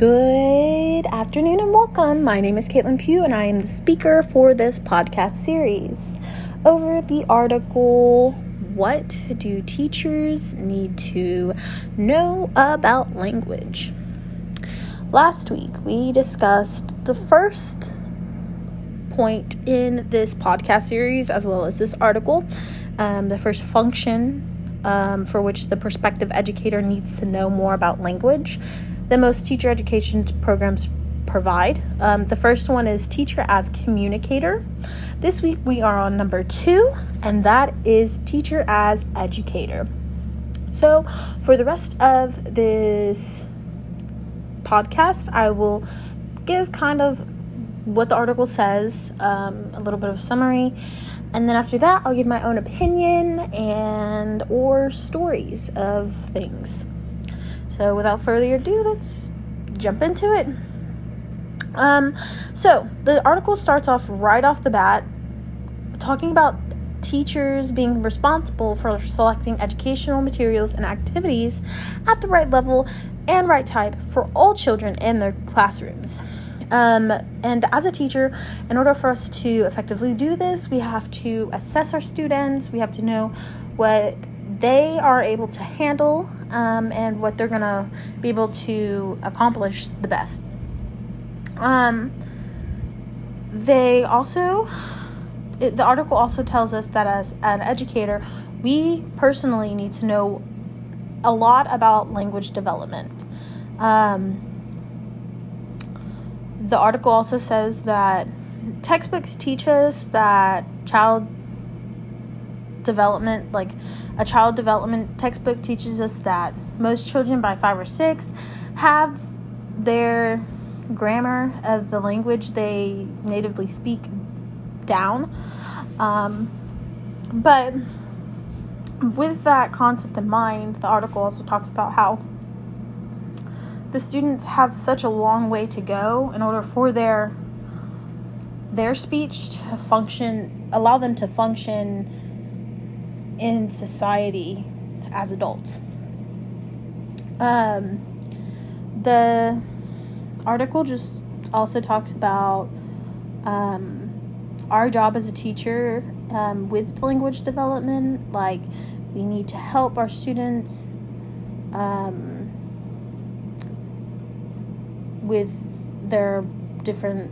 Good afternoon and welcome. My name is Caitlin Pugh, and I am the speaker for this podcast series. Over the article, What Do Teachers Need to Know About Language? Last week, we discussed the first point in this podcast series as well as this article, um, the first function um, for which the prospective educator needs to know more about language than most teacher education programs provide. Um, the first one is teacher as communicator. This week we are on number two, and that is teacher as educator. So, for the rest of this podcast, I will give kind of what the article says, um, a little bit of summary, and then after that, I'll give my own opinion and or stories of things. So, without further ado, let's jump into it. Um, so the article starts off right off the bat talking about teachers being responsible for selecting educational materials and activities at the right level and right type for all children in their classrooms. Um, and as a teacher, in order for us to effectively do this, we have to assess our students, we have to know what they are able to handle um, and what they're going to be able to accomplish the best. Um, they also, it, the article also tells us that as an educator, we personally need to know a lot about language development. Um, the article also says that textbooks teach us that child development, like a child development textbook, teaches us that most children by five or six have their grammar of the language they natively speak down. Um, but with that concept in mind, the article also talks about how the students have such a long way to go in order for their their speech to function allow them to function in society as adults. Um, the article just also talks about um, our job as a teacher um, with language development like we need to help our students um, with their different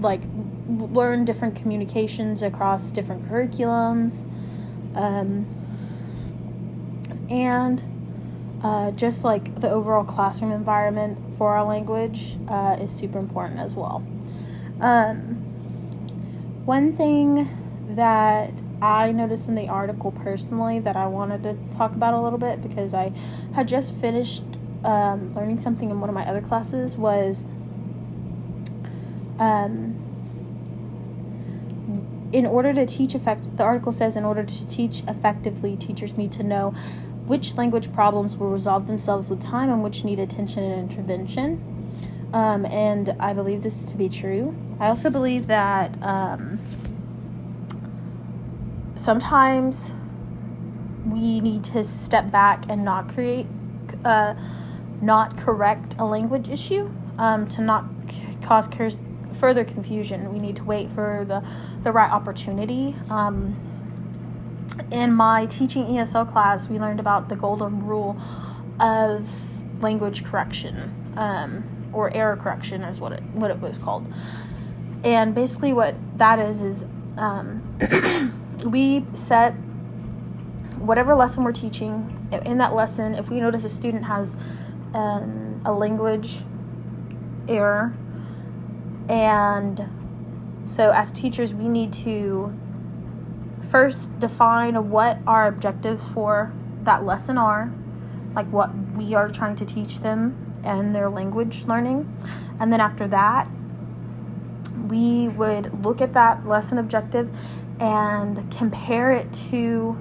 like learn different communications across different curriculums um, and uh, just like the overall classroom environment for our language uh, is super important as well. Um, one thing that I noticed in the article personally that I wanted to talk about a little bit because I had just finished um, learning something in one of my other classes was um, in order to teach effect the article says in order to teach effectively teachers need to know which language problems will resolve themselves with time and which need attention and intervention. Um, and i believe this to be true. I also believe that um, sometimes we need to step back and not create uh, not correct a language issue, um, to not c- cause cur- further confusion. We need to wait for the, the right opportunity. Um, in my teaching ESL class, we learned about the golden rule of language correction, um, or error correction, is what it what it was called. And basically, what that is is um, we set whatever lesson we're teaching in that lesson. If we notice a student has um, a language error. And so, as teachers, we need to first define what our objectives for that lesson are, like what we are trying to teach them and their language learning. And then after that, we would look at that lesson objective and compare it to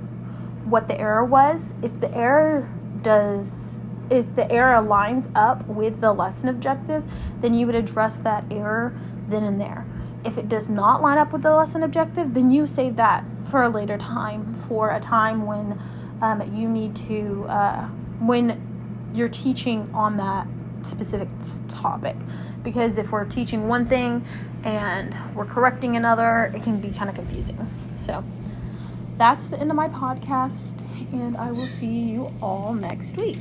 what the error was. If the error does if the error lines up with the lesson objective, then you would address that error then and there. If it does not line up with the lesson objective, then you save that for a later time, for a time when um, you need to, uh, when you're teaching on that specific topic because if we're teaching one thing and we're correcting another, it can be kind of confusing. So that's the end of my podcast, and I will see you all next week.